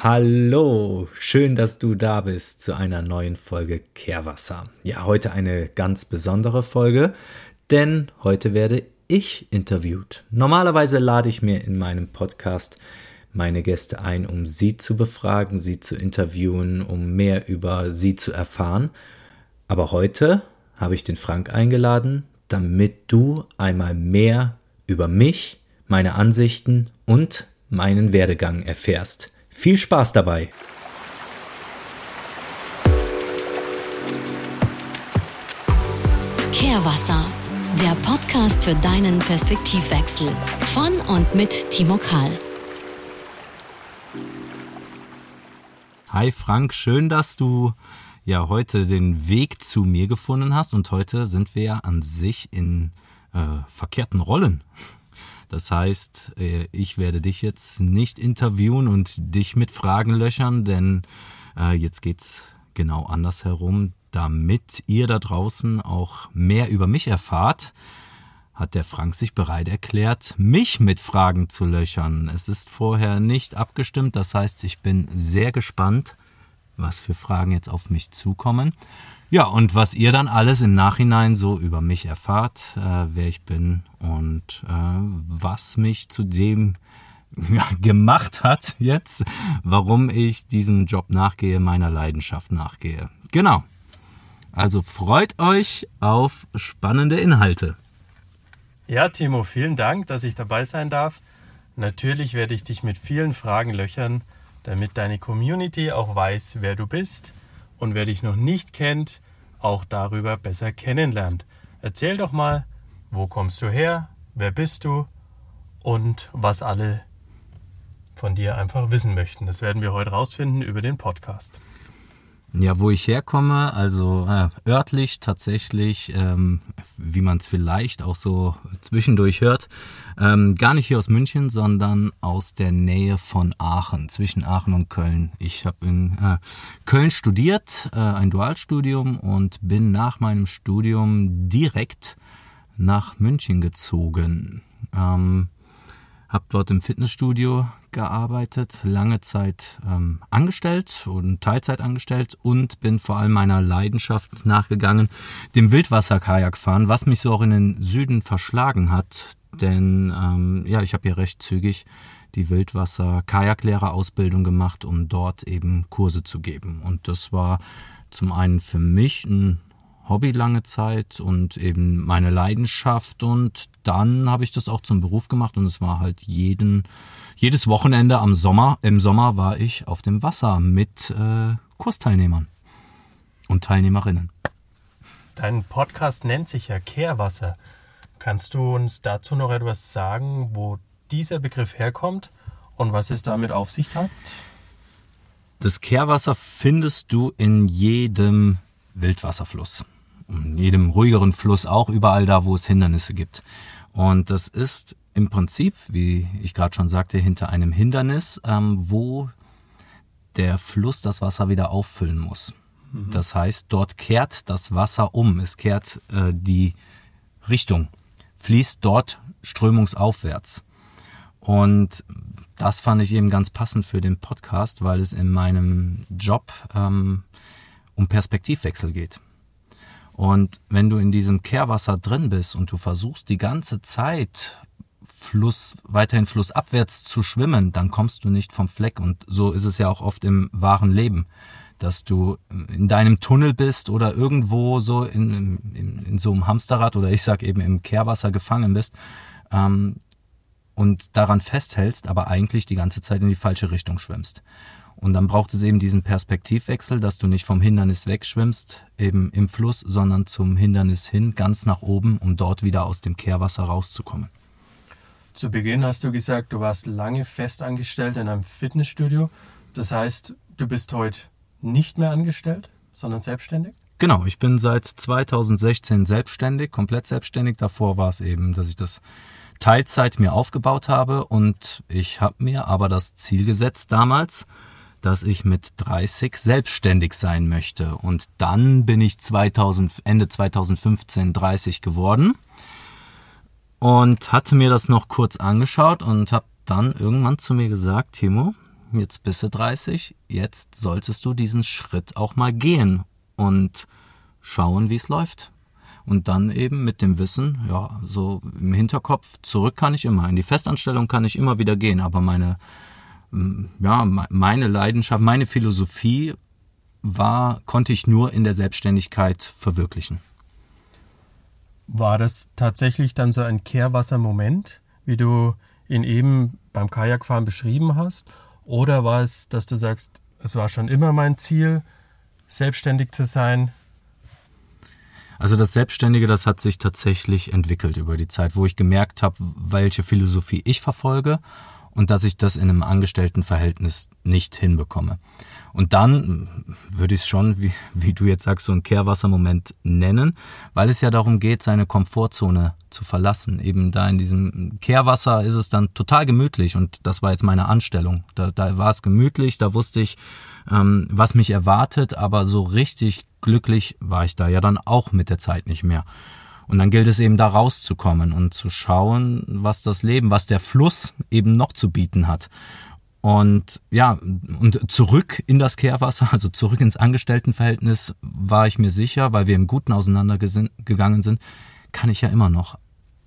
Hallo, schön, dass du da bist zu einer neuen Folge Kehrwasser. Ja, heute eine ganz besondere Folge, denn heute werde ich interviewt. Normalerweise lade ich mir in meinem Podcast meine Gäste ein, um sie zu befragen, sie zu interviewen, um mehr über sie zu erfahren. Aber heute habe ich den Frank eingeladen, damit du einmal mehr über mich, meine Ansichten und meinen Werdegang erfährst. Viel Spaß dabei! Kehrwasser, der Podcast für deinen Perspektivwechsel von und mit Timo Kahl. Hi Frank, schön, dass du ja heute den Weg zu mir gefunden hast und heute sind wir ja an sich in äh, verkehrten Rollen. Das heißt, äh, ich werde dich jetzt nicht interviewen und dich mit Fragen löchern, denn äh, jetzt geht's genau andersherum. Damit ihr da draußen auch mehr über mich erfahrt, hat der Frank sich bereit erklärt, mich mit Fragen zu löchern. Es ist vorher nicht abgestimmt, das heißt, ich bin sehr gespannt, was für Fragen jetzt auf mich zukommen. Ja, und was ihr dann alles im Nachhinein so über mich erfahrt, äh, wer ich bin und äh, was mich zu dem ja, gemacht hat jetzt, warum ich diesem Job nachgehe, meiner Leidenschaft nachgehe. Genau. Also freut euch auf spannende Inhalte. Ja, Timo, vielen Dank, dass ich dabei sein darf. Natürlich werde ich dich mit vielen Fragen löchern, damit deine Community auch weiß, wer du bist und wer dich noch nicht kennt, auch darüber besser kennenlernt. Erzähl doch mal, wo kommst du her, wer bist du und was alle von dir einfach wissen möchten. Das werden wir heute rausfinden über den Podcast. Ja, wo ich herkomme, also äh, örtlich tatsächlich, ähm, wie man es vielleicht auch so zwischendurch hört, ähm, gar nicht hier aus München, sondern aus der Nähe von Aachen, zwischen Aachen und Köln. Ich habe in äh, Köln studiert, äh, ein Dualstudium und bin nach meinem Studium direkt nach München gezogen. Ähm, habe dort im Fitnessstudio gearbeitet, lange Zeit ähm, angestellt und Teilzeit angestellt und bin vor allem meiner Leidenschaft nachgegangen, dem Wildwasserkajak fahren, was mich so auch in den Süden verschlagen hat. Denn ähm, ja, ich habe ja recht zügig die Wildwasser-Kajaklehrerausbildung gemacht, um dort eben Kurse zu geben. Und das war zum einen für mich ein Hobby lange Zeit und eben meine Leidenschaft. Und dann habe ich das auch zum Beruf gemacht und es war halt jeden, jedes Wochenende am Sommer, im Sommer war ich auf dem Wasser mit äh, Kursteilnehmern und Teilnehmerinnen. Dein Podcast nennt sich ja Kehrwasser. Kannst du uns dazu noch etwas sagen, wo dieser Begriff herkommt und was es damit auf sich hat? Das Kehrwasser findest du in jedem Wildwasserfluss in jedem ruhigeren Fluss auch, überall da, wo es Hindernisse gibt. Und das ist im Prinzip, wie ich gerade schon sagte, hinter einem Hindernis, ähm, wo der Fluss das Wasser wieder auffüllen muss. Mhm. Das heißt, dort kehrt das Wasser um, es kehrt äh, die Richtung, fließt dort strömungsaufwärts. Und das fand ich eben ganz passend für den Podcast, weil es in meinem Job ähm, um Perspektivwechsel geht. Und wenn du in diesem Kehrwasser drin bist und du versuchst die ganze Zeit Fluss, weiterhin flussabwärts zu schwimmen, dann kommst du nicht vom Fleck. Und so ist es ja auch oft im wahren Leben, dass du in deinem Tunnel bist oder irgendwo so in, in, in so einem Hamsterrad oder ich sag eben im Kehrwasser gefangen bist ähm, und daran festhältst, aber eigentlich die ganze Zeit in die falsche Richtung schwimmst. Und dann braucht es eben diesen Perspektivwechsel, dass du nicht vom Hindernis wegschwimmst, eben im Fluss, sondern zum Hindernis hin, ganz nach oben, um dort wieder aus dem Kehrwasser rauszukommen. Zu Beginn hast du gesagt, du warst lange festangestellt in einem Fitnessstudio. Das heißt, du bist heute nicht mehr angestellt, sondern selbstständig? Genau, ich bin seit 2016 selbstständig, komplett selbstständig. Davor war es eben, dass ich das Teilzeit mir aufgebaut habe und ich habe mir aber das Ziel gesetzt damals, dass ich mit 30 selbstständig sein möchte. Und dann bin ich 2000, Ende 2015 30 geworden und hatte mir das noch kurz angeschaut und habe dann irgendwann zu mir gesagt, Timo, jetzt bist du 30, jetzt solltest du diesen Schritt auch mal gehen und schauen, wie es läuft. Und dann eben mit dem Wissen, ja, so im Hinterkopf, zurück kann ich immer. In die Festanstellung kann ich immer wieder gehen, aber meine, ja, meine Leidenschaft, meine Philosophie war, konnte ich nur in der Selbstständigkeit verwirklichen. War das tatsächlich dann so ein Kehrwassermoment, wie du ihn eben beim Kajakfahren beschrieben hast? Oder war es, dass du sagst, es war schon immer mein Ziel, selbstständig zu sein, also das Selbstständige, das hat sich tatsächlich entwickelt über die Zeit, wo ich gemerkt habe, welche Philosophie ich verfolge und dass ich das in einem Angestelltenverhältnis nicht hinbekomme. Und dann würde ich es schon, wie, wie du jetzt sagst, so ein Kehrwassermoment nennen, weil es ja darum geht, seine Komfortzone zu verlassen. Eben da in diesem Kehrwasser ist es dann total gemütlich und das war jetzt meine Anstellung. Da, da war es gemütlich, da wusste ich, ähm, was mich erwartet, aber so richtig glücklich war ich da ja dann auch mit der Zeit nicht mehr. Und dann gilt es eben da rauszukommen und zu schauen, was das Leben, was der Fluss eben noch zu bieten hat. Und ja, und zurück in das Kehrwasser, also zurück ins Angestelltenverhältnis, war ich mir sicher, weil wir im Guten auseinandergegangen sind, kann ich ja immer noch.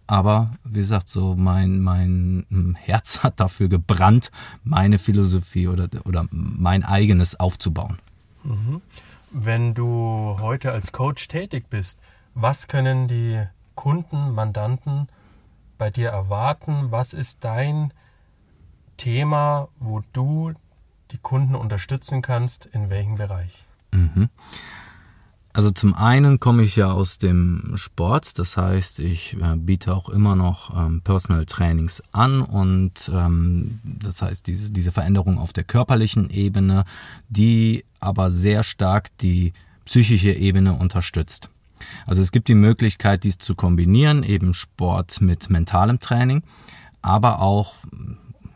Aber wie gesagt, so mein, mein hm, Herz hat dafür gebrannt, meine Philosophie oder, oder mein eigenes aufzubauen. Mhm. Wenn du heute als Coach tätig bist, was können die Kunden, Mandanten bei dir erwarten? Was ist dein Thema, wo du die Kunden unterstützen kannst? In welchem Bereich? Mhm. Also zum einen komme ich ja aus dem Sport, das heißt, ich äh, biete auch immer noch ähm, Personal Trainings an und ähm, das heißt, diese, diese Veränderung auf der körperlichen Ebene, die aber sehr stark die psychische Ebene unterstützt. Also es gibt die Möglichkeit, dies zu kombinieren, eben Sport mit mentalem Training, aber auch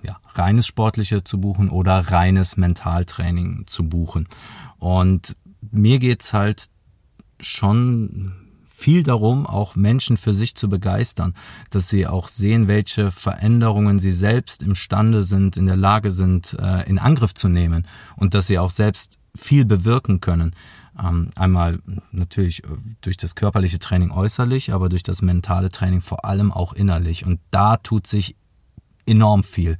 ja, reines Sportliche zu buchen oder reines Mentaltraining zu buchen. Und mir geht's halt schon viel darum, auch Menschen für sich zu begeistern, dass sie auch sehen, welche Veränderungen sie selbst imstande sind, in der Lage sind, äh, in Angriff zu nehmen und dass sie auch selbst viel bewirken können. Ähm, einmal natürlich durch das körperliche Training äußerlich, aber durch das mentale Training vor allem auch innerlich. Und da tut sich enorm viel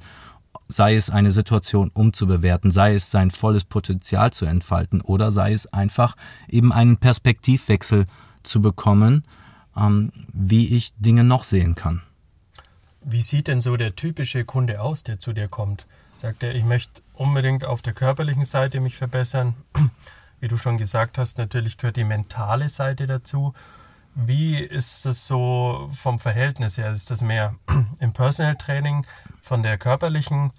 sei es eine Situation umzubewerten, sei es sein volles Potenzial zu entfalten oder sei es einfach eben einen Perspektivwechsel zu bekommen, ähm, wie ich Dinge noch sehen kann. Wie sieht denn so der typische Kunde aus, der zu dir kommt? Sagt er, ich möchte unbedingt auf der körperlichen Seite mich verbessern. Wie du schon gesagt hast, natürlich gehört die mentale Seite dazu. Wie ist es so vom Verhältnis her? Ist das mehr im Personal Training von der körperlichen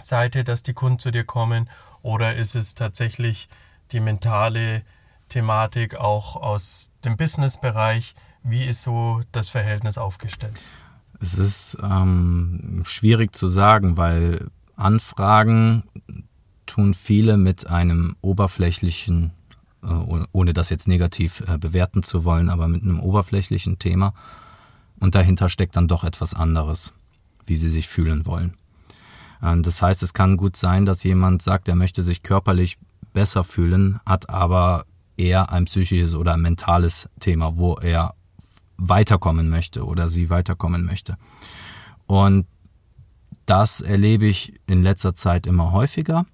Seite, dass die Kunden zu dir kommen? Oder ist es tatsächlich die mentale Thematik auch aus dem Businessbereich? Wie ist so das Verhältnis aufgestellt? Es ist ähm, schwierig zu sagen, weil Anfragen tun viele mit einem oberflächlichen, äh, ohne das jetzt negativ äh, bewerten zu wollen, aber mit einem oberflächlichen Thema. Und dahinter steckt dann doch etwas anderes wie sie sich fühlen wollen. Ähm, das heißt, es kann gut sein, dass jemand sagt, er möchte sich körperlich besser fühlen, hat aber eher ein psychisches oder ein mentales Thema, wo er weiterkommen möchte oder sie weiterkommen möchte. Und das erlebe ich in letzter Zeit immer häufiger.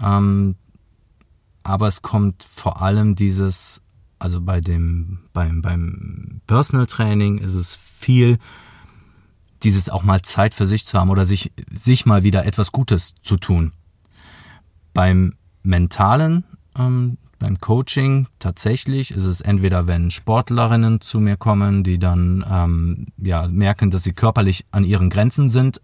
Ähm, aber es kommt vor allem dieses, also bei dem, beim, beim Personal Training ist es viel dieses auch mal Zeit für sich zu haben oder sich, sich mal wieder etwas Gutes zu tun. Beim mentalen, ähm, beim Coaching tatsächlich ist es entweder, wenn Sportlerinnen zu mir kommen, die dann ähm, ja, merken, dass sie körperlich an ihren Grenzen sind,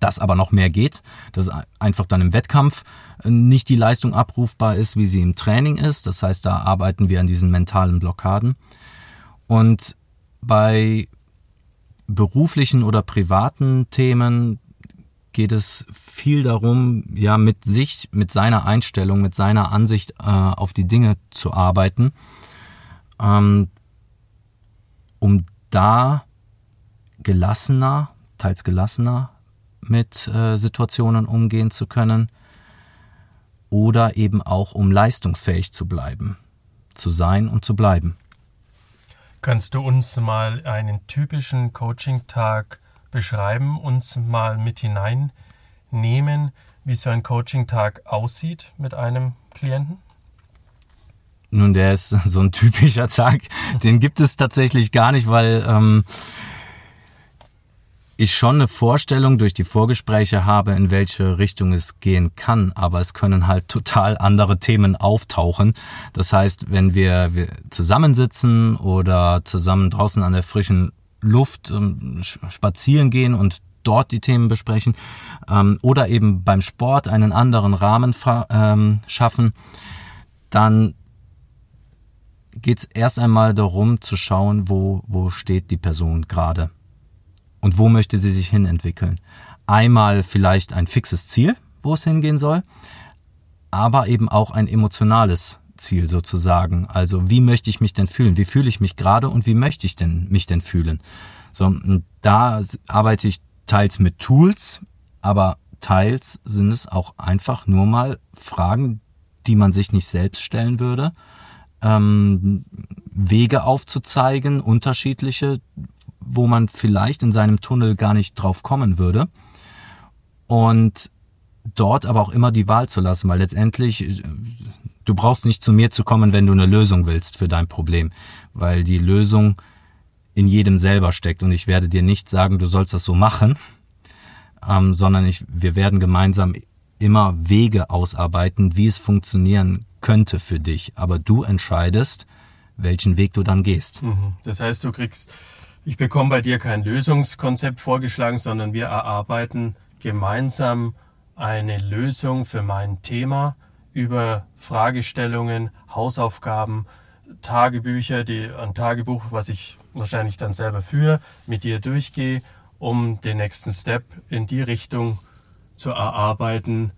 das aber noch mehr geht, dass einfach dann im Wettkampf äh, nicht die Leistung abrufbar ist, wie sie im Training ist. Das heißt, da arbeiten wir an diesen mentalen Blockaden. Und bei beruflichen oder privaten Themen geht es viel darum, ja, mit sich, mit seiner Einstellung, mit seiner Ansicht äh, auf die Dinge zu arbeiten, ähm, um da gelassener, teils gelassener, mit äh, Situationen umgehen zu können oder eben auch um leistungsfähig zu bleiben, zu sein und zu bleiben. Kannst du uns mal einen typischen Coaching-Tag beschreiben, uns mal mit hineinnehmen, wie so ein Coaching-Tag aussieht mit einem Klienten? Nun, der ist so ein typischer Tag. Den gibt es tatsächlich gar nicht, weil ähm, ich schon eine Vorstellung durch die Vorgespräche habe, in welche Richtung es gehen kann, aber es können halt total andere Themen auftauchen. Das heißt, wenn wir, wir zusammensitzen oder zusammen draußen an der frischen Luft ähm, spazieren gehen und dort die Themen besprechen ähm, oder eben beim Sport einen anderen Rahmen ähm, schaffen, dann geht es erst einmal darum zu schauen, wo, wo steht die Person gerade und wo möchte sie sich hin entwickeln. Einmal vielleicht ein fixes Ziel, wo es hingehen soll, aber eben auch ein emotionales Ziel sozusagen. Also wie möchte ich mich denn fühlen? Wie fühle ich mich gerade und wie möchte ich denn mich denn fühlen? So, da arbeite ich teils mit Tools, aber teils sind es auch einfach nur mal Fragen, die man sich nicht selbst stellen würde, ähm, Wege aufzuzeigen, unterschiedliche, wo man vielleicht in seinem Tunnel gar nicht drauf kommen würde. Und dort aber auch immer die Wahl zu lassen, weil letztendlich du brauchst nicht zu mir zu kommen, wenn du eine Lösung willst für dein Problem, weil die Lösung in jedem selber steckt und ich werde dir nicht sagen, du sollst das so machen, ähm, sondern ich, wir werden gemeinsam immer Wege ausarbeiten, wie es funktionieren könnte für dich, aber du entscheidest, welchen Weg du dann gehst. Mhm. Das heißt, du kriegst, ich bekomme bei dir kein Lösungskonzept vorgeschlagen, sondern wir erarbeiten gemeinsam eine Lösung für mein Thema über Fragestellungen, Hausaufgaben, Tagebücher, die, ein Tagebuch, was ich wahrscheinlich dann selber führe, mit dir durchgehe, um den nächsten Step in die Richtung zu erarbeiten,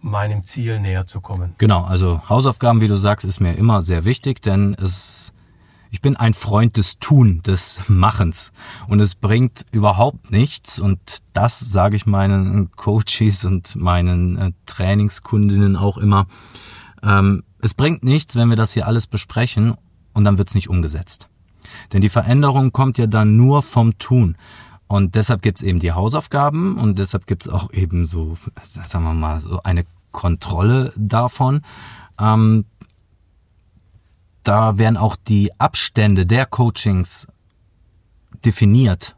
meinem Ziel näher zu kommen. Genau, also Hausaufgaben, wie du sagst, ist mir immer sehr wichtig, denn es ich bin ein Freund des Tun, des Machens. Und es bringt überhaupt nichts. Und das sage ich meinen Coaches und meinen äh, Trainingskundinnen auch immer. Ähm, es bringt nichts, wenn wir das hier alles besprechen und dann wird es nicht umgesetzt. Denn die Veränderung kommt ja dann nur vom Tun. Und deshalb gibt es eben die Hausaufgaben und deshalb gibt es auch eben so, sagen wir mal, so eine Kontrolle davon. Ähm, da werden auch die Abstände der Coachings definiert,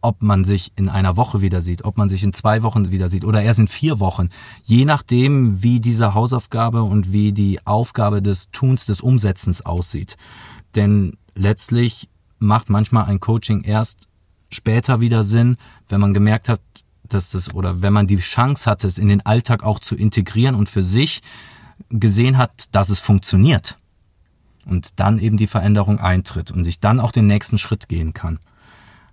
ob man sich in einer Woche wieder sieht, ob man sich in zwei Wochen wieder sieht oder erst in vier Wochen, je nachdem, wie diese Hausaufgabe und wie die Aufgabe des Tuns, des Umsetzens aussieht. Denn letztlich macht manchmal ein Coaching erst später wieder Sinn, wenn man gemerkt hat, dass das oder wenn man die Chance hat, es in den Alltag auch zu integrieren und für sich gesehen hat, dass es funktioniert und dann eben die Veränderung eintritt und ich dann auch den nächsten Schritt gehen kann.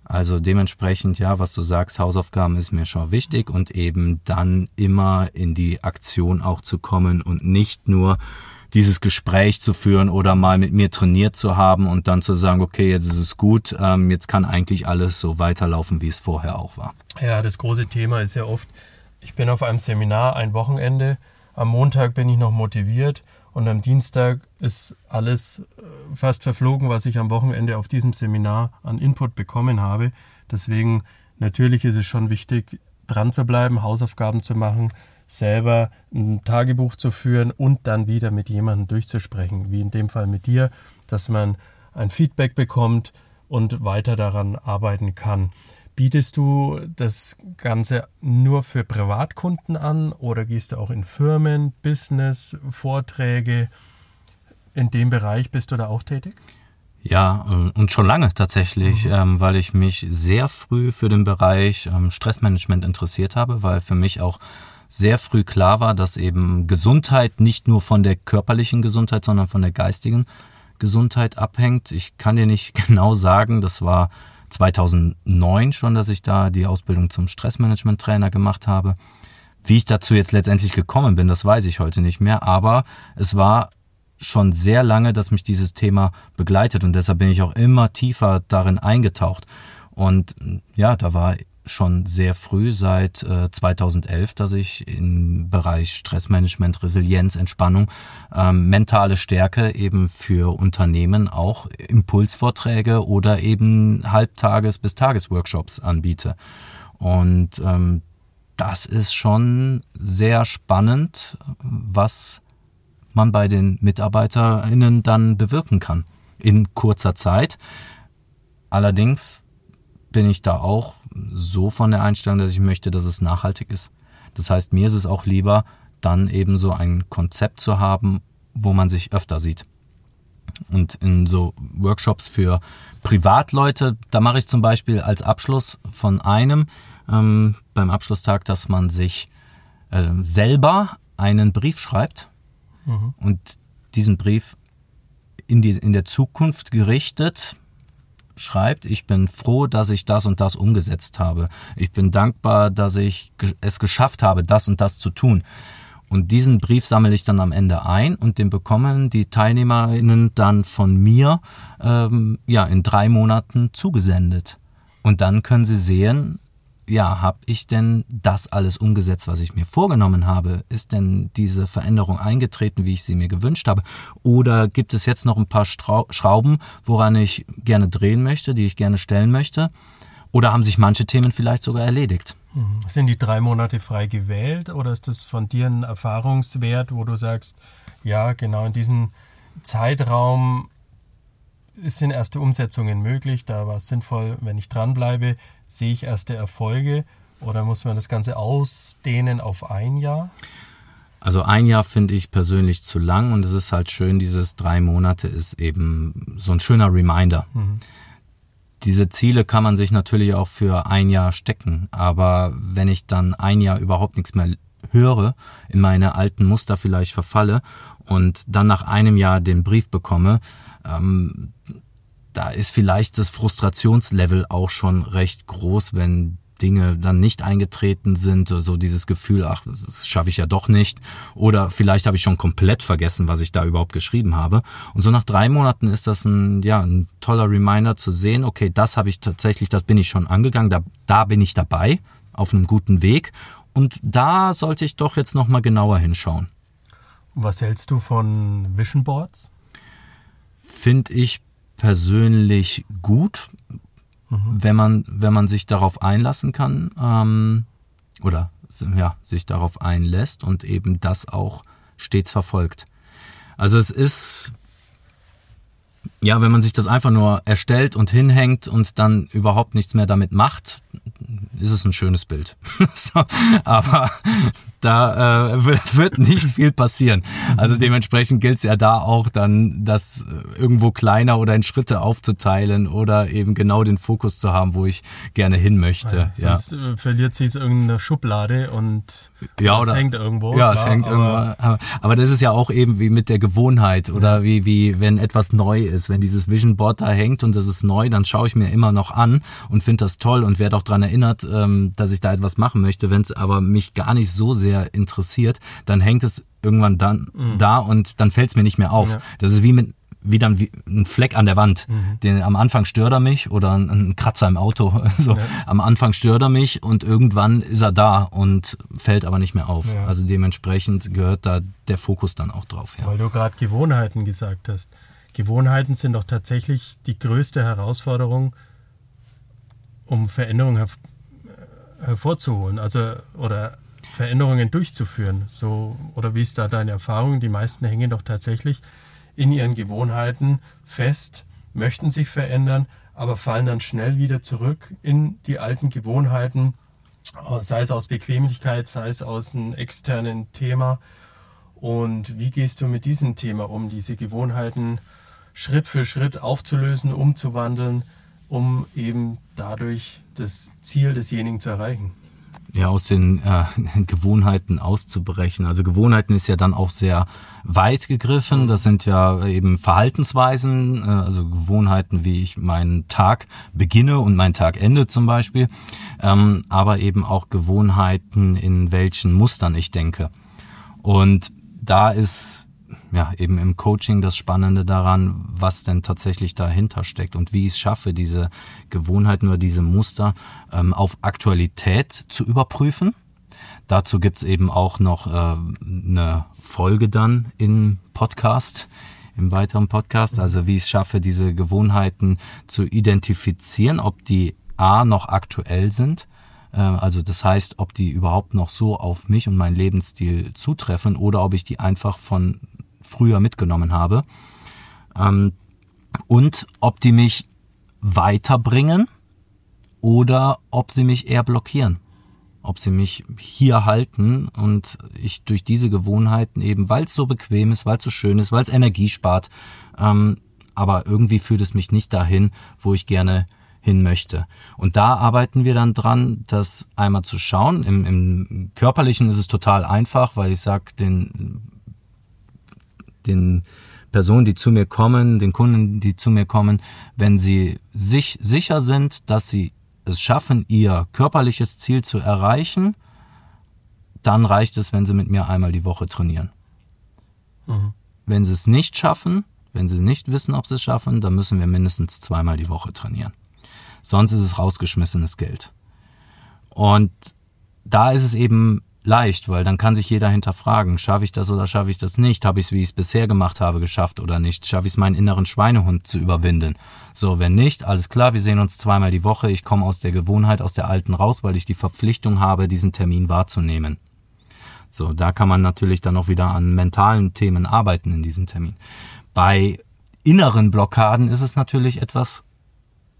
Also dementsprechend, ja, was du sagst, Hausaufgaben ist mir schon wichtig und eben dann immer in die Aktion auch zu kommen und nicht nur dieses Gespräch zu führen oder mal mit mir trainiert zu haben und dann zu sagen, okay, jetzt ist es gut, ähm, jetzt kann eigentlich alles so weiterlaufen, wie es vorher auch war. Ja, das große Thema ist ja oft, ich bin auf einem Seminar ein Wochenende, am Montag bin ich noch motiviert und am Dienstag ist alles äh, fast verflogen, was ich am Wochenende auf diesem Seminar an Input bekommen habe. Deswegen natürlich ist es schon wichtig, dran zu bleiben, Hausaufgaben zu machen, selber ein Tagebuch zu führen und dann wieder mit jemandem durchzusprechen, wie in dem Fall mit dir, dass man ein Feedback bekommt und weiter daran arbeiten kann. Bietest du das Ganze nur für Privatkunden an oder gehst du auch in Firmen, Business, Vorträge? In dem Bereich bist du da auch tätig? Ja, ähm, und schon lange tatsächlich, mhm. ähm, weil ich mich sehr früh für den Bereich ähm, Stressmanagement interessiert habe, weil für mich auch sehr früh klar war, dass eben Gesundheit nicht nur von der körperlichen Gesundheit, sondern von der geistigen Gesundheit abhängt. Ich kann dir nicht genau sagen, das war 2009 schon, dass ich da die Ausbildung zum Stressmanagement-Trainer gemacht habe. Wie ich dazu jetzt letztendlich gekommen bin, das weiß ich heute nicht mehr, aber es war schon sehr lange, dass mich dieses Thema begleitet und deshalb bin ich auch immer tiefer darin eingetaucht. Und ja, da war schon sehr früh, seit äh, 2011, dass ich im Bereich Stressmanagement, Resilienz, Entspannung, ähm, mentale Stärke eben für Unternehmen auch Impulsvorträge oder eben Halbtages- bis Tagesworkshops anbiete. Und ähm, das ist schon sehr spannend, was man bei den MitarbeiterInnen dann bewirken kann in kurzer Zeit. Allerdings bin ich da auch so von der Einstellung, dass ich möchte, dass es nachhaltig ist. Das heißt, mir ist es auch lieber, dann eben so ein Konzept zu haben, wo man sich öfter sieht. Und in so Workshops für Privatleute, da mache ich zum Beispiel als Abschluss von einem ähm, beim Abschlusstag, dass man sich äh, selber einen Brief schreibt mhm. und diesen Brief in, die, in der Zukunft gerichtet schreibt, ich bin froh, dass ich das und das umgesetzt habe. Ich bin dankbar, dass ich es geschafft habe, das und das zu tun. Und diesen Brief sammle ich dann am Ende ein und den bekommen die TeilnehmerInnen dann von mir ähm, ja in drei Monaten zugesendet. Und dann können sie sehen, ja, habe ich denn das alles umgesetzt, was ich mir vorgenommen habe? Ist denn diese Veränderung eingetreten, wie ich sie mir gewünscht habe? Oder gibt es jetzt noch ein paar Schrauben, woran ich gerne drehen möchte, die ich gerne stellen möchte? Oder haben sich manche Themen vielleicht sogar erledigt? Mhm. Sind die drei Monate frei gewählt oder ist das von dir ein Erfahrungswert, wo du sagst, ja, genau in diesem Zeitraum sind erste Umsetzungen möglich, da war es sinnvoll, wenn ich dranbleibe, sehe ich erste Erfolge oder muss man das Ganze ausdehnen auf ein Jahr? Also ein Jahr finde ich persönlich zu lang und es ist halt schön, dieses drei Monate ist eben so ein schöner Reminder. Mhm. Diese Ziele kann man sich natürlich auch für ein Jahr stecken, aber wenn ich dann ein Jahr überhaupt nichts mehr höre, in meine alten Muster vielleicht verfalle und dann nach einem Jahr den Brief bekomme, ähm, da ist vielleicht das Frustrationslevel auch schon recht groß, wenn Dinge dann nicht eingetreten sind, so dieses Gefühl, ach, das schaffe ich ja doch nicht. Oder vielleicht habe ich schon komplett vergessen, was ich da überhaupt geschrieben habe. Und so nach drei Monaten ist das ein, ja, ein toller Reminder zu sehen, okay, das habe ich tatsächlich, das bin ich schon angegangen, da, da bin ich dabei, auf einem guten Weg. Und da sollte ich doch jetzt nochmal genauer hinschauen. Was hältst du von Vision Boards? Finde ich persönlich gut, mhm. wenn man wenn man sich darauf einlassen kann ähm, oder ja sich darauf einlässt und eben das auch stets verfolgt. Also es ist ja, wenn man sich das einfach nur erstellt und hinhängt und dann überhaupt nichts mehr damit macht, ist es ein schönes Bild. so, aber da äh, wird nicht viel passieren. Also dementsprechend gilt es ja da auch dann, das irgendwo kleiner oder in Schritte aufzuteilen oder eben genau den Fokus zu haben, wo ich gerne hin möchte. Ja, sonst ja. Äh, verliert sich irgendeine Schublade und ja, oder, es hängt irgendwo. Ja, klar, es hängt aber, irgendwo. Aber das ist ja auch eben wie mit der Gewohnheit oder ja. wie, wie wenn etwas neu ist. Wenn dieses Vision Board da hängt und das ist neu, dann schaue ich mir immer noch an und finde das toll und werde auch dran erinnert, ähm, dass ich da etwas machen möchte. Wenn es aber mich gar nicht so sehr interessiert, dann hängt es irgendwann dann mhm. da und dann fällt es mir nicht mehr auf. Ja. Das ist wie mit wie dann wie ein Fleck an der Wand. Mhm. Den, am Anfang stört er mich oder ein, ein Kratzer im Auto. So. Ja. Am Anfang stört er mich und irgendwann ist er da und fällt aber nicht mehr auf. Ja. Also dementsprechend gehört da der Fokus dann auch drauf. Ja. Weil du gerade Gewohnheiten gesagt hast. Gewohnheiten sind doch tatsächlich die größte Herausforderung, um Veränderungen herv hervorzuholen, also oder Veränderungen durchzuführen. So oder wie ist da deine Erfahrung? Die meisten hängen doch tatsächlich in ihren Gewohnheiten fest, möchten sich verändern, aber fallen dann schnell wieder zurück in die alten Gewohnheiten, sei es aus Bequemlichkeit, sei es aus einem externen Thema. Und wie gehst du mit diesem Thema um, diese Gewohnheiten Schritt für Schritt aufzulösen, umzuwandeln, um eben dadurch das Ziel desjenigen zu erreichen. Ja, aus den äh, Gewohnheiten auszubrechen. Also Gewohnheiten ist ja dann auch sehr weit gegriffen. Das sind ja eben Verhaltensweisen, äh, also Gewohnheiten, wie ich meinen Tag beginne und meinen Tag ende zum Beispiel, ähm, aber eben auch Gewohnheiten, in welchen Mustern ich denke. Und da ist ja, eben im Coaching das Spannende daran, was denn tatsächlich dahinter steckt und wie ich es schaffe, diese Gewohnheiten oder diese Muster ähm, auf Aktualität zu überprüfen. Dazu gibt's eben auch noch äh, eine Folge dann im Podcast, im weiteren Podcast, also wie ich es schaffe, diese Gewohnheiten zu identifizieren, ob die A noch aktuell sind äh, also das heißt, ob die überhaupt noch so auf mich und meinen Lebensstil zutreffen oder ob ich die einfach von früher mitgenommen habe. Ähm, und ob die mich weiterbringen oder ob sie mich eher blockieren. Ob sie mich hier halten und ich durch diese Gewohnheiten eben, weil es so bequem ist, weil es so schön ist, weil es Energie spart, ähm, aber irgendwie führt es mich nicht dahin, wo ich gerne hin möchte. Und da arbeiten wir dann dran, das einmal zu schauen. Im, im körperlichen ist es total einfach, weil ich sage den, den Personen, die zu mir kommen, den Kunden, die zu mir kommen, wenn sie sich sicher sind, dass sie es schaffen, ihr körperliches Ziel zu erreichen, dann reicht es, wenn sie mit mir einmal die Woche trainieren. Mhm. Wenn sie es nicht schaffen, wenn sie nicht wissen, ob sie es schaffen, dann müssen wir mindestens zweimal die Woche trainieren. Sonst ist es rausgeschmissenes Geld. Und da ist es eben leicht, weil dann kann sich jeder hinterfragen, schaffe ich das oder schaffe ich das nicht? Habe ich es, wie ich es bisher gemacht habe, geschafft oder nicht? Schaffe ich es, meinen inneren Schweinehund zu überwinden? So, wenn nicht, alles klar, wir sehen uns zweimal die Woche. Ich komme aus der Gewohnheit, aus der alten raus, weil ich die Verpflichtung habe, diesen Termin wahrzunehmen. So, da kann man natürlich dann auch wieder an mentalen Themen arbeiten in diesem Termin. Bei inneren Blockaden ist es natürlich etwas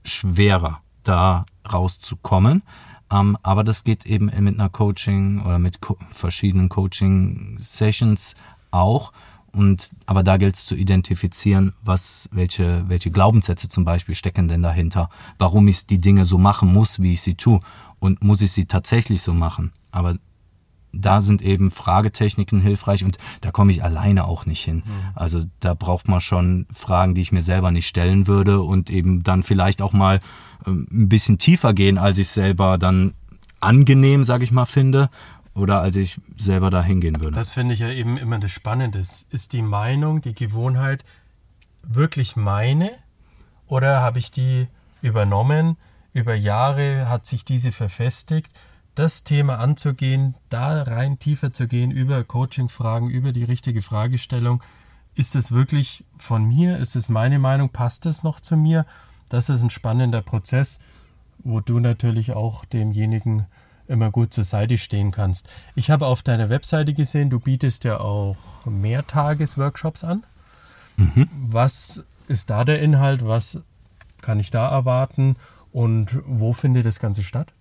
schwerer, da rauszukommen. Ähm, aber das geht eben mit einer Coaching oder mit co verschiedenen Coaching-Sessions auch. Und, aber da gilt es zu identifizieren, was, welche, welche Glaubenssätze zum Beispiel stecken denn dahinter, warum ich die Dinge so machen muss, wie ich sie tue. Und muss ich sie tatsächlich so machen? Aber da sind eben Fragetechniken hilfreich und da komme ich alleine auch nicht hin. Mhm. Also da braucht man schon Fragen, die ich mir selber nicht stellen würde und eben dann vielleicht auch mal ähm, ein bisschen tiefer gehen, als ich selber dann angenehm, sage ich mal, finde oder als ich selber da hingehen würde. Das finde ich ja eben immer das Spannende. Ist die Meinung, die Gewohnheit wirklich meine oder habe ich die übernommen? Über Jahre hat sich diese verfestigt das Thema anzugehen, da rein tiefer zu gehen über Coaching-Fragen, über die richtige Fragestellung. Ist es wirklich von mir? Ist es meine Meinung? Passt es noch zu mir? Das ist ein spannender Prozess, wo du natürlich auch demjenigen immer gut zur Seite stehen kannst. Ich habe auf deiner Webseite gesehen, du bietest ja auch Mehrtages-Workshops an. Mhm. Was ist da der Inhalt? Was kann ich da erwarten? Und wo findet das Ganze statt?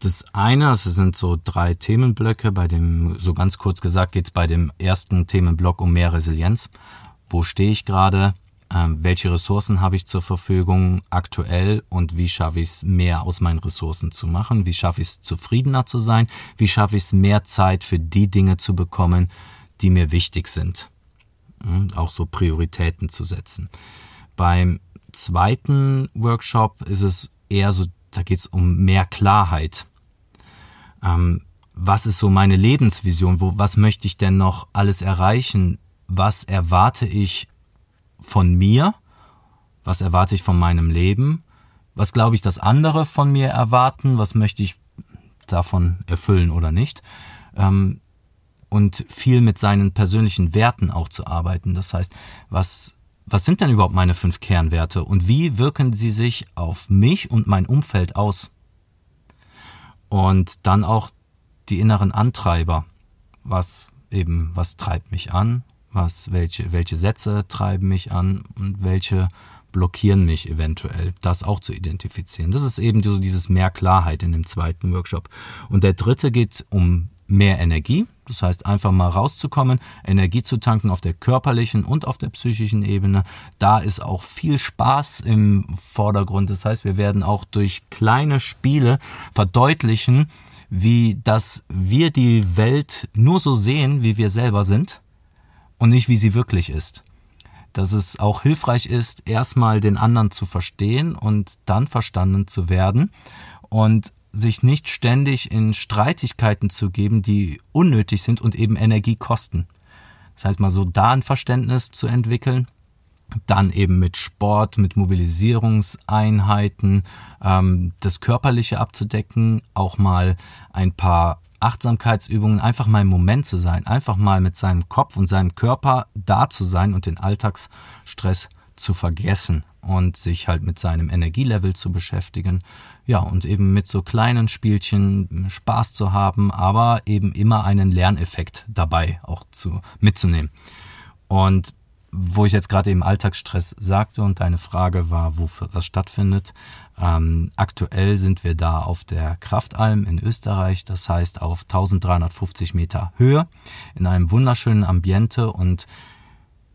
Das eine, es sind so drei Themenblöcke. Bei dem, so ganz kurz gesagt, geht es bei dem ersten Themenblock um mehr Resilienz. Wo stehe ich gerade? Ähm, welche Ressourcen habe ich zur Verfügung aktuell und wie schaffe ich es, mehr aus meinen Ressourcen zu machen? Wie schaffe ich es, zufriedener zu sein? Wie schaffe ich es, mehr Zeit für die Dinge zu bekommen, die mir wichtig sind? Mhm, auch so Prioritäten zu setzen. Beim zweiten Workshop ist es eher so, da geht es um mehr Klarheit ähm, was ist so meine Lebensvision, wo, was möchte ich denn noch alles erreichen, was erwarte ich von mir, was erwarte ich von meinem Leben, was glaube ich, dass andere von mir erwarten, was möchte ich davon erfüllen oder nicht. Ähm, und viel mit seinen persönlichen Werten auch zu arbeiten. Das heißt, was, was sind denn überhaupt meine fünf Kernwerte und wie wirken sie sich auf mich und mein Umfeld aus? Und dann auch die inneren Antreiber. Was eben, was treibt mich an? Was, welche, welche Sätze treiben mich an und welche blockieren mich eventuell, das auch zu identifizieren. Das ist eben so dieses mehr Klarheit in dem zweiten Workshop. Und der dritte geht um mehr Energie. Das heißt, einfach mal rauszukommen, Energie zu tanken auf der körperlichen und auf der psychischen Ebene. Da ist auch viel Spaß im Vordergrund. Das heißt, wir werden auch durch kleine Spiele verdeutlichen, wie dass wir die Welt nur so sehen, wie wir selber sind und nicht wie sie wirklich ist. Dass es auch hilfreich ist, erstmal den anderen zu verstehen und dann verstanden zu werden und sich nicht ständig in Streitigkeiten zu geben, die unnötig sind und eben Energie kosten. Das heißt mal so da ein Verständnis zu entwickeln dann eben mit Sport, mit Mobilisierungseinheiten, ähm, das Körperliche abzudecken, auch mal ein paar Achtsamkeitsübungen, einfach mal im Moment zu sein, einfach mal mit seinem Kopf und seinem Körper da zu sein und den Alltagsstress zu vergessen und sich halt mit seinem Energielevel zu beschäftigen. Ja, und eben mit so kleinen Spielchen Spaß zu haben, aber eben immer einen Lerneffekt dabei auch zu, mitzunehmen. Und wo ich jetzt gerade eben Alltagsstress sagte und deine Frage war, wofür das stattfindet. Ähm, aktuell sind wir da auf der Kraftalm in Österreich, das heißt auf 1350 Meter Höhe, in einem wunderschönen Ambiente und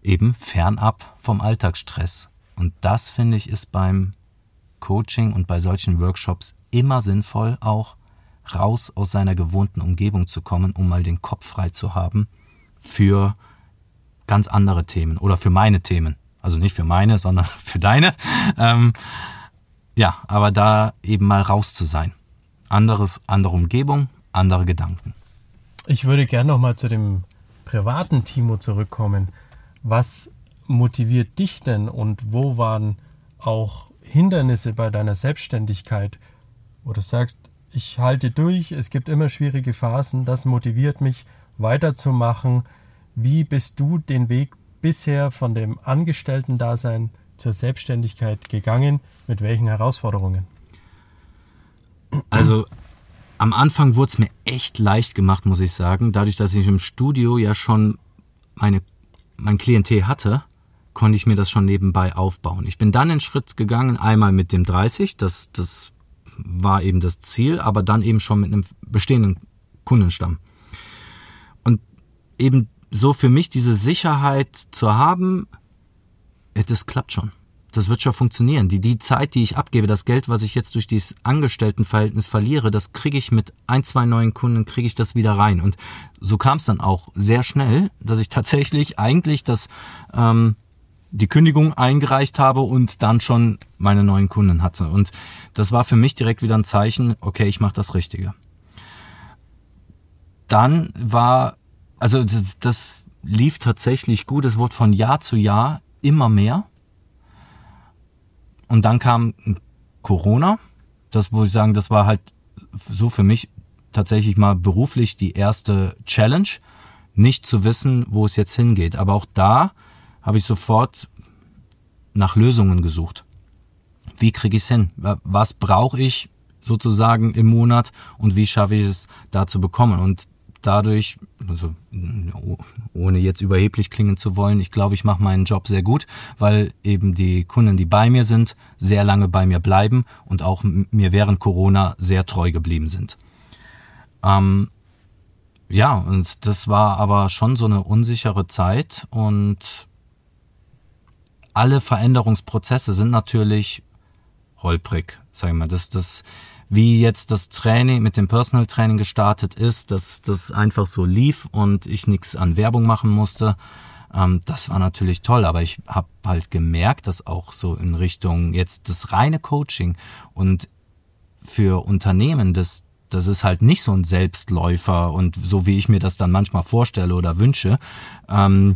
eben fernab vom Alltagsstress. Und das finde ich ist beim Coaching und bei solchen Workshops immer sinnvoll, auch raus aus seiner gewohnten Umgebung zu kommen, um mal den Kopf frei zu haben für ganz andere Themen oder für meine Themen. Also nicht für meine, sondern für deine. Ähm, ja, aber da eben mal raus zu sein. Anderes, andere Umgebung, andere Gedanken. Ich würde gerne nochmal zu dem privaten Timo zurückkommen. Was motiviert dich denn und wo waren auch Hindernisse bei deiner Selbstständigkeit, wo du sagst, ich halte durch, es gibt immer schwierige Phasen, das motiviert mich weiterzumachen, wie bist du den Weg bisher von dem Angestellten-Dasein zur Selbstständigkeit gegangen? Mit welchen Herausforderungen? Also am Anfang wurde es mir echt leicht gemacht, muss ich sagen. Dadurch, dass ich im Studio ja schon meine, mein Klientel hatte, konnte ich mir das schon nebenbei aufbauen. Ich bin dann den Schritt gegangen, einmal mit dem 30, das, das war eben das Ziel, aber dann eben schon mit einem bestehenden Kundenstamm. Und eben so für mich diese Sicherheit zu haben, das klappt schon. Das wird schon funktionieren. Die, die Zeit, die ich abgebe, das Geld, was ich jetzt durch dieses Angestelltenverhältnis verliere, das kriege ich mit ein, zwei neuen Kunden, kriege ich das wieder rein. Und so kam es dann auch sehr schnell, dass ich tatsächlich eigentlich das, ähm, die Kündigung eingereicht habe und dann schon meine neuen Kunden hatte. Und das war für mich direkt wieder ein Zeichen, okay, ich mache das Richtige. Dann war also das lief tatsächlich gut. Es wurde von Jahr zu Jahr immer mehr. Und dann kam Corona. Das muss ich sagen, das war halt so für mich tatsächlich mal beruflich die erste Challenge, nicht zu wissen, wo es jetzt hingeht. Aber auch da habe ich sofort nach Lösungen gesucht. Wie kriege ich es hin? Was brauche ich sozusagen im Monat und wie schaffe ich es da zu bekommen? Und dadurch, also ohne jetzt überheblich klingen zu wollen, ich glaube, ich mache meinen Job sehr gut, weil eben die Kunden, die bei mir sind, sehr lange bei mir bleiben und auch mir während Corona sehr treu geblieben sind. Ähm, ja, und das war aber schon so eine unsichere Zeit und alle Veränderungsprozesse sind natürlich holprig, sag ich mal. Das, das, wie jetzt das Training mit dem Personal Training gestartet ist, dass das einfach so lief und ich nichts an Werbung machen musste. Ähm, das war natürlich toll, aber ich habe halt gemerkt, dass auch so in Richtung jetzt das reine Coaching und für Unternehmen das das ist halt nicht so ein Selbstläufer und so wie ich mir das dann manchmal vorstelle oder wünsche. Ähm,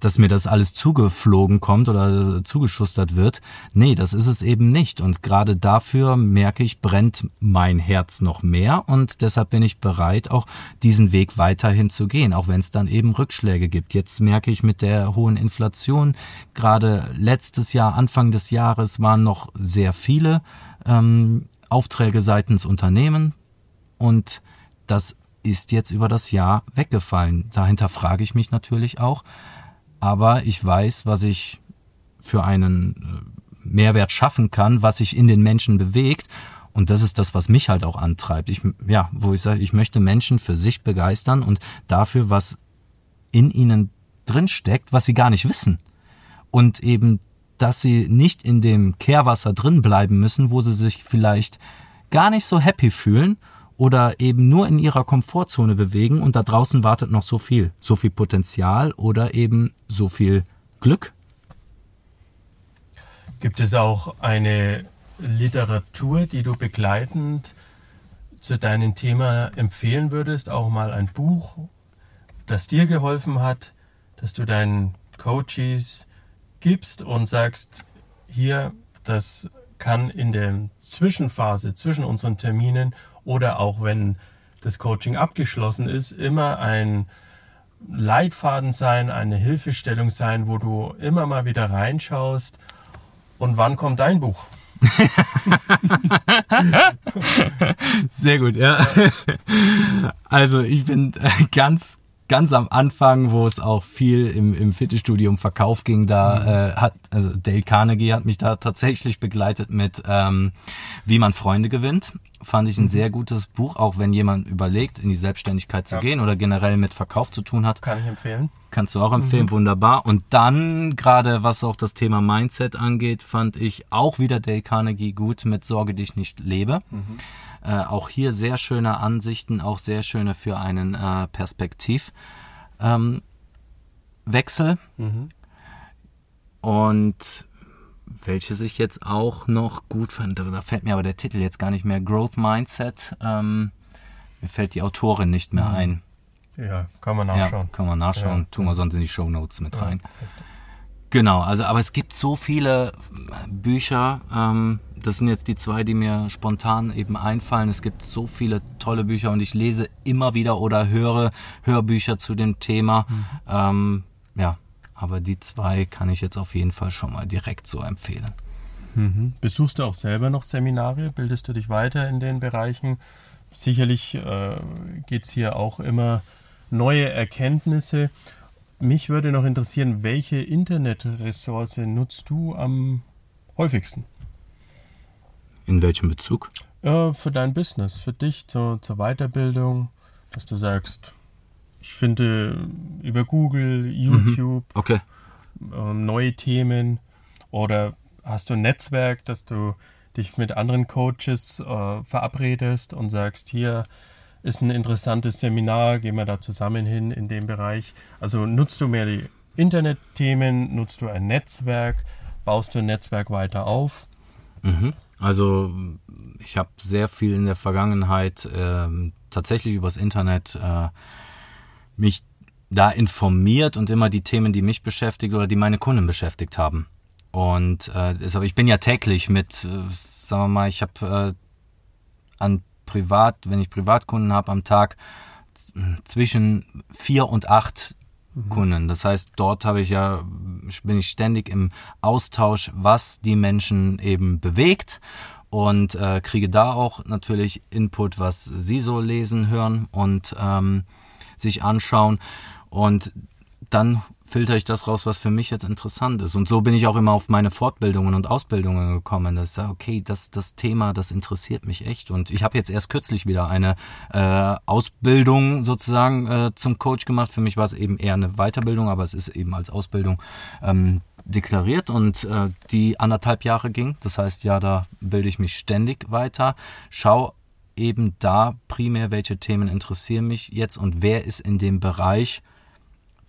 dass mir das alles zugeflogen kommt oder zugeschustert wird. Nee, das ist es eben nicht. Und gerade dafür merke ich, brennt mein Herz noch mehr und deshalb bin ich bereit, auch diesen Weg weiterhin zu gehen, auch wenn es dann eben Rückschläge gibt. Jetzt merke ich mit der hohen Inflation, gerade letztes Jahr, Anfang des Jahres waren noch sehr viele ähm, Aufträge seitens Unternehmen und das ist jetzt über das Jahr weggefallen. Dahinter frage ich mich natürlich auch. Aber ich weiß, was ich für einen äh, Mehrwert schaffen kann, was sich in den Menschen bewegt. Und das ist das, was mich halt auch antreibt. Ich, ja, wo ich sage, ich möchte Menschen für sich begeistern und dafür, was in ihnen drin steckt, was sie gar nicht wissen. Und eben, dass sie nicht in dem Kehrwasser drin bleiben müssen, wo sie sich vielleicht gar nicht so happy fühlen oder eben nur in ihrer Komfortzone bewegen und da draußen wartet noch so viel, so viel Potenzial oder eben so viel Glück. Gibt es auch eine Literatur, die du begleitend zu deinem Thema empfehlen würdest, auch mal ein Buch, das dir geholfen hat, dass du deinen Coaches gibst und sagst, hier, das kann in der Zwischenphase zwischen unseren Terminen oder auch wenn das Coaching abgeschlossen ist, immer ein Leitfaden sein, eine Hilfestellung sein, wo du immer mal wieder reinschaust. Und wann kommt dein Buch? Sehr gut, ja. Also ich bin ganz, ganz am Anfang, wo es auch viel im, im Fitnessstudio um Verkauf ging, da äh, hat, also Dale Carnegie hat mich da tatsächlich begleitet mit ähm, Wie man Freunde gewinnt. Fand ich ein sehr gutes Buch, auch wenn jemand überlegt, in die Selbstständigkeit zu Ja. gehen oder generell mit Verkauf zu tun hat. Kann ich empfehlen. Kannst du auch empfehlen, wunderbar. Und dann, gerade was auch das Thema Mindset angeht, fand ich auch wieder Dale Carnegie gut mit Sorge dich nicht lebe. Äh, auch hier sehr schöne Ansichten, auch sehr schöne für einen äh, Perspektivwechsel. Ähm, Wechsel. Und welche sich jetzt auch noch gut fand, da fällt mir aber der Titel jetzt gar nicht mehr, Growth Mindset. Ähm, mir fällt die Autorin nicht mehr ein. Ja, kann man Ja, nachschauen. kann man nachschauen. Ja. Tun wir sonst in die Show Notes mit rein. Genau, also aber es gibt so viele Bücher. Ähm, das sind jetzt die zwei, die mir spontan eben einfallen. Es gibt so viele tolle Bücher und ich lese immer wieder oder höre Hörbücher zu dem Thema. Ähm, ja, aber die zwei kann ich jetzt auf jeden Fall schon mal direkt so empfehlen. Mhm. Besuchst du auch selber noch Seminare? Bildest du dich weiter in den Bereichen? Sicherlich äh, geht es hier auch immer neue Erkenntnisse. Mich würde noch interessieren, welche Internetressource nutzt du am häufigsten? In welchem Bezug? Äh, für dein Business, für dich zur, zur Weiterbildung, dass du sagst, ich finde über Google, YouTube Okay. ähm, neue Themen oder hast du ein Netzwerk, dass du dich mit anderen Coaches äh, verabredest und sagst, hier ist ein interessantes Seminar, gehen wir da zusammen hin in dem Bereich. Also nutzt du mehr die Internetthemen, nutzt du ein Netzwerk, baust du ein Netzwerk weiter auf? Mhm. Also ich habe sehr viel in der Vergangenheit ähm, tatsächlich übers Internet äh, mich da informiert und immer die Themen, die mich beschäftigt oder die meine Kunden beschäftigt haben. Und äh, deshalb, ich bin ja täglich mit, äh, sagen wir mal, ich habe äh, an Privat, wenn ich Privatkunden habe am Tag zwischen vier und acht Kunden. Das heißt, dort habe ich ja, bin ich ständig im Austausch, was die Menschen eben bewegt und äh, kriege da auch natürlich Input, was sie so lesen, hören und ähm, sich anschauen. Und dann filter ich das raus, was für mich jetzt interessant ist. Und so bin ich auch immer auf meine Fortbildungen und Ausbildungen gekommen, dass ich sage, okay, das, das Thema, das interessiert mich echt. Und ich habe jetzt erst kürzlich wieder eine äh, Ausbildung sozusagen äh, zum Coach gemacht. Für mich war es eben eher eine Weiterbildung, aber es ist eben als Ausbildung ähm, deklariert und äh, die anderthalb Jahre ging. Das heißt, ja, da bilde ich mich ständig weiter, schau eben da primär, welche Themen interessieren mich jetzt und wer ist in dem Bereich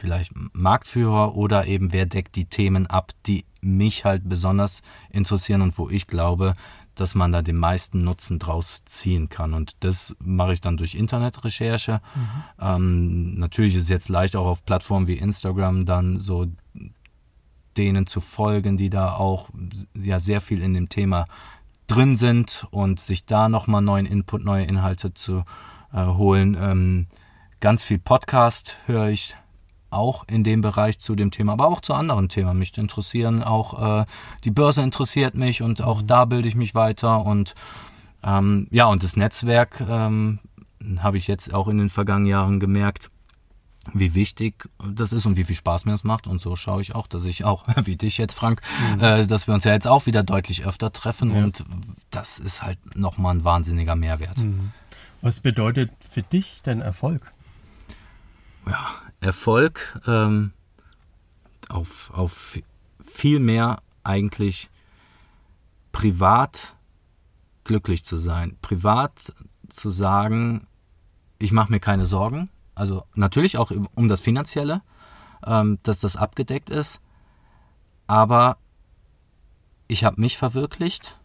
vielleicht Marktführer oder eben wer deckt die Themen ab, die mich halt besonders interessieren und wo ich glaube, dass man da den meisten Nutzen draus ziehen kann. Und das mache ich dann durch Internetrecherche. Ähm, natürlich ist es jetzt leicht auch auf Plattformen wie Instagram dann so denen zu folgen, die da auch ja sehr viel in dem Thema drin sind und sich da nochmal neuen Input, neue Inhalte zu äh, holen. Ähm, ganz viel Podcast höre ich auch in dem Bereich zu dem Thema, aber auch zu anderen Themen. Mich interessieren auch, äh, die Börse interessiert mich und auch da bilde ich mich weiter und ähm, ja, und das Netzwerk ähm, habe ich jetzt auch in den vergangenen Jahren gemerkt, wie wichtig das ist und wie viel Spaß mir das macht. Und so schaue ich auch, dass ich auch, wie dich jetzt, Frank, äh, dass wir uns ja jetzt auch wieder deutlich öfter treffen. Ja. Und das ist halt nochmal ein wahnsinniger Mehrwert. Was bedeutet für dich denn Erfolg? ja, Erfolg ähm, auf, auf viel mehr eigentlich privat glücklich zu sein. Privat zu sagen, ich mache mir keine Sorgen. Also natürlich auch um das Finanzielle, ähm, dass das abgedeckt ist. Aber ich habe mich verwirklicht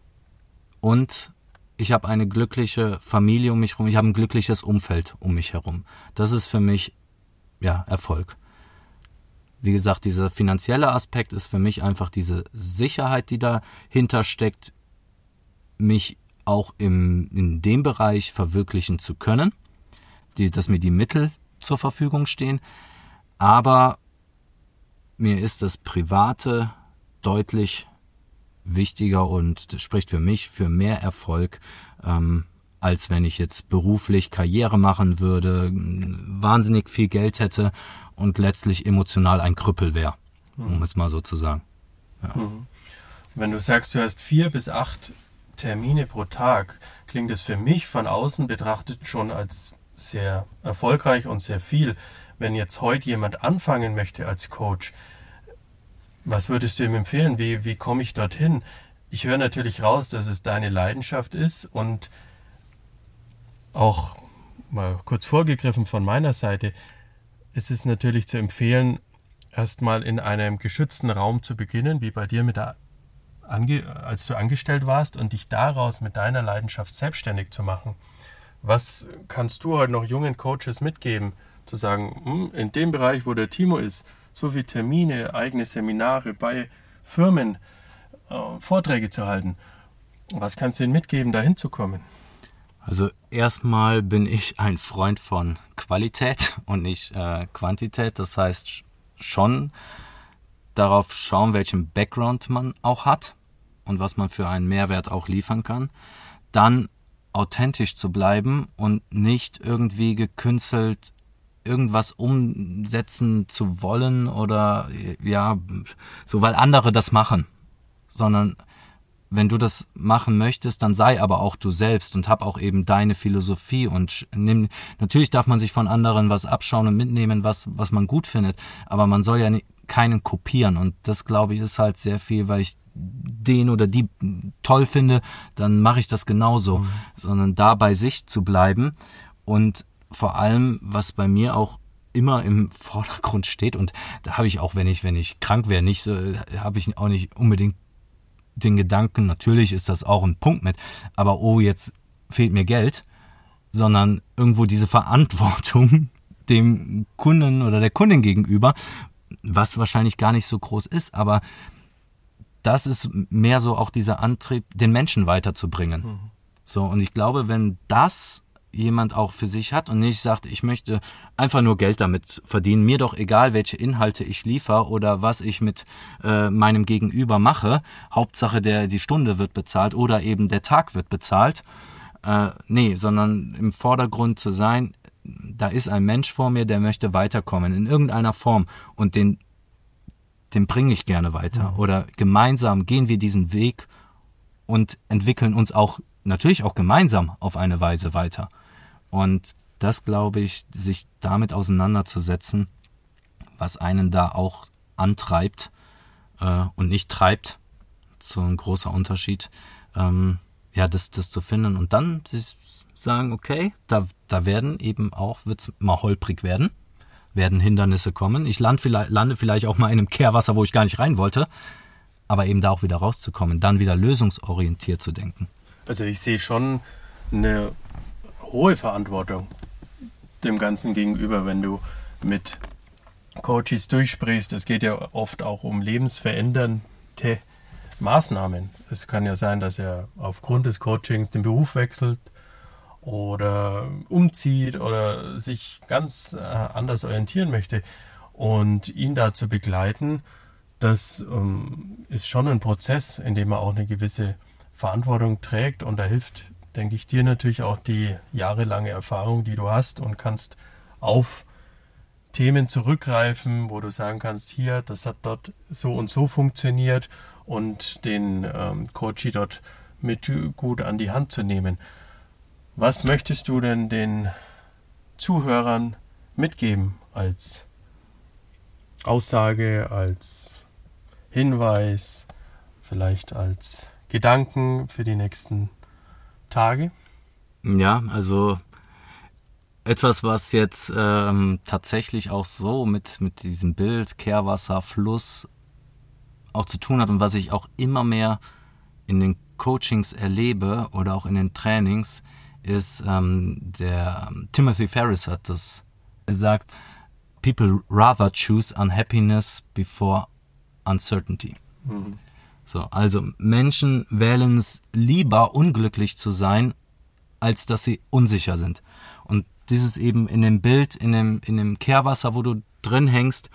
und ich habe eine glückliche Familie um mich herum. Ich habe ein glückliches Umfeld um mich herum. Das ist für mich ja, Erfolg. Wie gesagt, dieser finanzielle Aspekt ist für mich einfach diese Sicherheit, die dahinter steckt, mich auch im, in dem Bereich verwirklichen zu können, die, dass mir die Mittel zur Verfügung stehen. Aber mir ist das Private deutlich wichtiger und spricht für mich für mehr Erfolg, ähm, als wenn ich jetzt beruflich Karriere machen würde, wahnsinnig viel Geld hätte und letztlich emotional ein Krüppel wäre, um mhm. es mal so zu sagen. Ja. Mhm. Wenn du sagst, du hast vier bis acht Termine pro Tag, klingt es für mich von außen betrachtet schon als sehr erfolgreich und sehr viel. Wenn jetzt heute jemand anfangen möchte als Coach, was würdest du ihm empfehlen? Wie, wie komme ich dorthin? Ich höre natürlich raus, dass es deine Leidenschaft ist und auch mal kurz vorgegriffen von meiner Seite, ist es natürlich zu empfehlen, erstmal in einem geschützten Raum zu beginnen, wie bei dir mit der als du angestellt warst und dich daraus mit deiner Leidenschaft selbstständig zu machen. Was kannst du heute noch jungen Coaches mitgeben, zu sagen, hm, in dem Bereich, wo der Timo ist, so wie Termine, eigene Seminare bei Firmen, äh, Vorträge zu halten. Was kannst du ihnen mitgeben, da hinzukommen? Also erstmal bin ich ein Freund von Qualität und nicht äh, Quantität. Das heißt schon darauf schauen, welchen Background man auch hat und was man für einen Mehrwert auch liefern kann. Dann authentisch zu bleiben und nicht irgendwie gekünstelt irgendwas umsetzen zu wollen oder ja, so weil andere das machen, sondern wenn du das machen möchtest, dann sei aber auch du selbst und hab auch eben deine Philosophie und nimm, natürlich darf man sich von anderen was abschauen und mitnehmen, was, was man gut findet, aber man soll ja keinen kopieren und das glaube ich ist halt sehr viel, weil ich den oder die toll finde, dann mache ich das genauso, mhm. sondern da bei sich zu bleiben und vor allem, was bei mir auch immer im Vordergrund steht und da habe ich auch, wenn ich, wenn ich krank wäre, nicht so, habe ich auch nicht unbedingt den Gedanken, natürlich ist das auch ein Punkt mit, aber oh, jetzt fehlt mir Geld, sondern irgendwo diese Verantwortung dem Kunden oder der Kundin gegenüber, was wahrscheinlich gar nicht so groß ist, aber das ist mehr so auch dieser Antrieb, den Menschen weiterzubringen. Mhm. So, und ich glaube, wenn das jemand auch für sich hat und nicht sagt, ich möchte einfach nur Geld damit verdienen, mir doch egal, welche Inhalte ich liefere oder was ich mit äh, meinem Gegenüber mache, Hauptsache der die Stunde wird bezahlt oder eben der Tag wird bezahlt. Äh, nee, sondern im Vordergrund zu sein, da ist ein Mensch vor mir, der möchte weiterkommen in irgendeiner Form und den den bringe ich gerne weiter mhm. oder gemeinsam gehen wir diesen Weg und entwickeln uns auch natürlich auch gemeinsam auf eine Weise weiter. Und das glaube ich, sich damit auseinanderzusetzen, was einen da auch antreibt äh, und nicht treibt, so ein großer Unterschied, ähm, ja, das, das zu finden und dann sagen, okay, da, da werden eben auch, wird es mal holprig werden, werden Hindernisse kommen. Ich lande vielleicht, lande vielleicht auch mal in einem Kehrwasser, wo ich gar nicht rein wollte, aber eben da auch wieder rauszukommen, dann wieder lösungsorientiert zu denken. Also ich sehe schon eine hohe Verantwortung dem Ganzen gegenüber, wenn du mit Coaches durchsprichst. Es geht ja oft auch um lebensverändernde Maßnahmen. Es kann ja sein, dass er aufgrund des Coachings den Beruf wechselt oder umzieht oder sich ganz äh, anders orientieren möchte. Und ihn da zu begleiten, das ähm, ist schon ein Prozess, in dem er auch eine gewisse Verantwortung trägt und da hilft, denke ich, dir natürlich auch die jahrelange Erfahrung, die du hast und kannst auf Themen zurückgreifen, wo du sagen kannst, hier, das hat dort so und so funktioniert und den ähm, Coach dort mit gut an die Hand zu nehmen. Was möchtest du denn den Zuhörern mitgeben als Aussage, als Hinweis, vielleicht als Gedanken für die nächsten Tage? Ja, also etwas, was jetzt ähm, tatsächlich auch so mit, mit diesem Bild Kehrwasser, Fluss auch zu tun hat und was ich auch immer mehr in den Coachings erlebe oder auch in den Trainings, ist ähm, der Timothy Ferris hat das gesagt, people rather choose unhappiness before uncertainty. So, also Menschen wählen es lieber, unglücklich zu sein, als dass sie unsicher sind. Und dieses eben in dem Bild, in dem, in dem Kehrwasser, wo du drin hängst,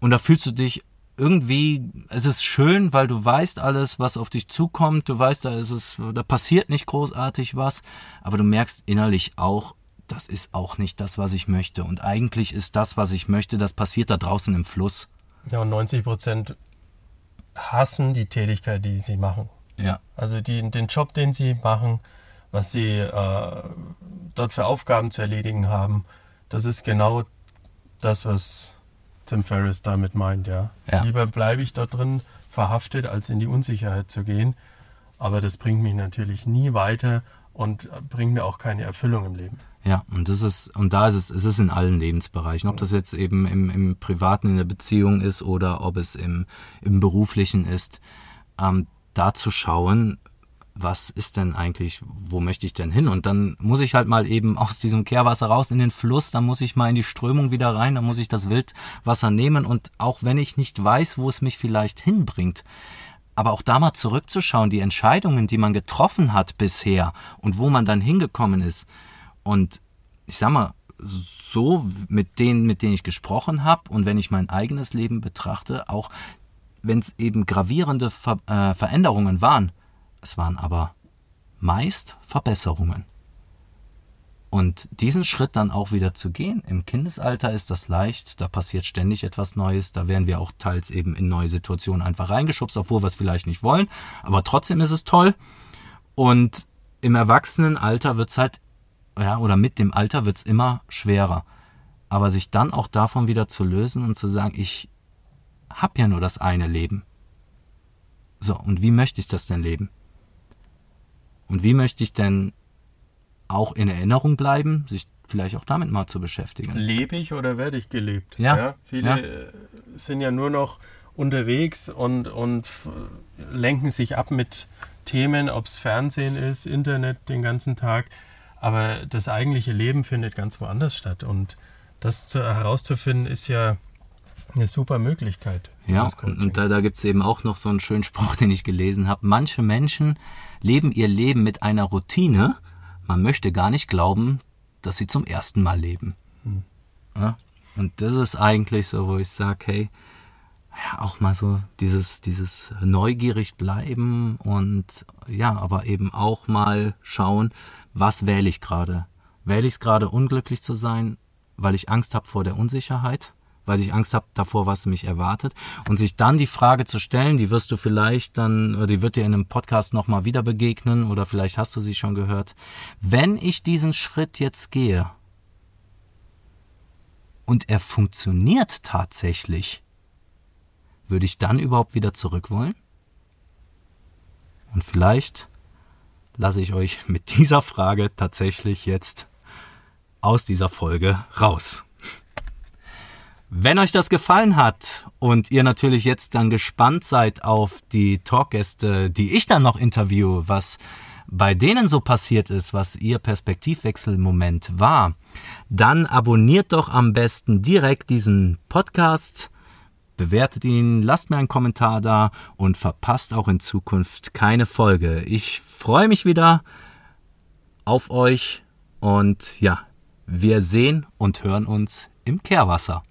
und da fühlst du dich irgendwie, es ist schön, weil du weißt alles, was auf dich zukommt, du weißt, da ist es, da passiert nicht großartig was, aber du merkst innerlich auch, das ist auch nicht das, was ich möchte. Und eigentlich ist das, was ich möchte, das passiert da draußen im Fluss. Ja, und 90 Prozent hassen die Tätigkeit, die sie machen. Ja. Also die, den Job, den sie machen, was sie äh, dort für Aufgaben zu erledigen haben, das ist genau das, was Tim Ferriss damit meint, ja. Ja. Lieber bleibe ich dort drin verhaftet, als in die Unsicherheit zu gehen. Aber das bringt mich natürlich nie weiter und bringt mir auch keine Erfüllung im Leben. Ja, und das ist, und da ist es, es ist in allen Lebensbereichen, ob das jetzt eben im, im Privaten in der Beziehung ist oder ob es im, im Beruflichen ist, ähm, da zu schauen, was ist denn eigentlich, wo möchte ich denn hin? Und dann muss ich halt mal eben aus diesem Kehrwasser raus in den Fluss, dann muss ich mal in die Strömung wieder rein, dann muss ich das Wildwasser nehmen und auch wenn ich nicht weiß, wo es mich vielleicht hinbringt, aber auch da mal zurückzuschauen, die Entscheidungen, die man getroffen hat bisher und wo man dann hingekommen ist. Und ich sag mal, so mit denen, mit denen ich gesprochen habe und wenn ich mein eigenes Leben betrachte, auch wenn es eben gravierende Ver äh, Veränderungen waren, es waren aber meist Verbesserungen. Und diesen Schritt dann auch wieder zu gehen, im Kindesalter ist das leicht, da passiert ständig etwas Neues, da werden wir auch teils eben in neue Situationen einfach reingeschubst, obwohl wir es vielleicht nicht wollen, aber trotzdem ist es toll. Und im Erwachsenenalter wird es halt, ja, oder mit dem Alter wird es immer schwerer. Aber sich dann auch davon wieder zu lösen und zu sagen, ich habe ja nur das eine Leben. So, und wie möchte ich das denn leben? Und wie möchte ich denn auch in Erinnerung bleiben, sich vielleicht auch damit mal zu beschäftigen? Lebe ich oder werde ich gelebt? Ja. viele Ja. äh, sind ja nur noch unterwegs und, und lenken sich ab mit Themen, ob es Fernsehen ist, Internet den ganzen Tag. Aber das eigentliche Leben findet ganz woanders statt. Und das zu, herauszufinden, ist ja eine super Möglichkeit. Ja, und, da, da gibt's eben auch noch so einen schönen Spruch, den ich gelesen habe. Manche Menschen leben ihr Leben mit einer Routine. Man möchte gar nicht glauben, dass sie zum ersten Mal leben. Ja? Und das ist eigentlich so, wo ich sage, hey, ja, auch mal so dieses, dieses neugierig bleiben und ja, aber eben auch mal schauen, was wähle ich gerade? Wähle ich es gerade unglücklich zu sein, weil ich Angst habe vor der Unsicherheit? Weil ich Angst habe davor, was mich erwartet? Und sich dann die Frage zu stellen, die wirst du vielleicht dann, oder die wird dir in einem Podcast nochmal wieder begegnen, oder vielleicht hast du sie schon gehört. Wenn ich diesen Schritt jetzt gehe und er funktioniert tatsächlich, würde ich dann überhaupt wieder zurück wollen? Und vielleicht lasse ich euch mit dieser Frage tatsächlich jetzt aus dieser Folge raus. Wenn euch das gefallen hat und ihr natürlich jetzt dann gespannt seid auf die Talkgäste, die ich dann noch interviewe, was bei denen so passiert ist, was ihr Perspektivwechselmoment war, dann abonniert doch am besten direkt diesen Podcast, bewertet ihn, lasst mir einen Kommentar da und verpasst auch in Zukunft keine Folge. Ich freue mich wieder auf euch und ja, wir sehen und hören uns im Kehrwasser.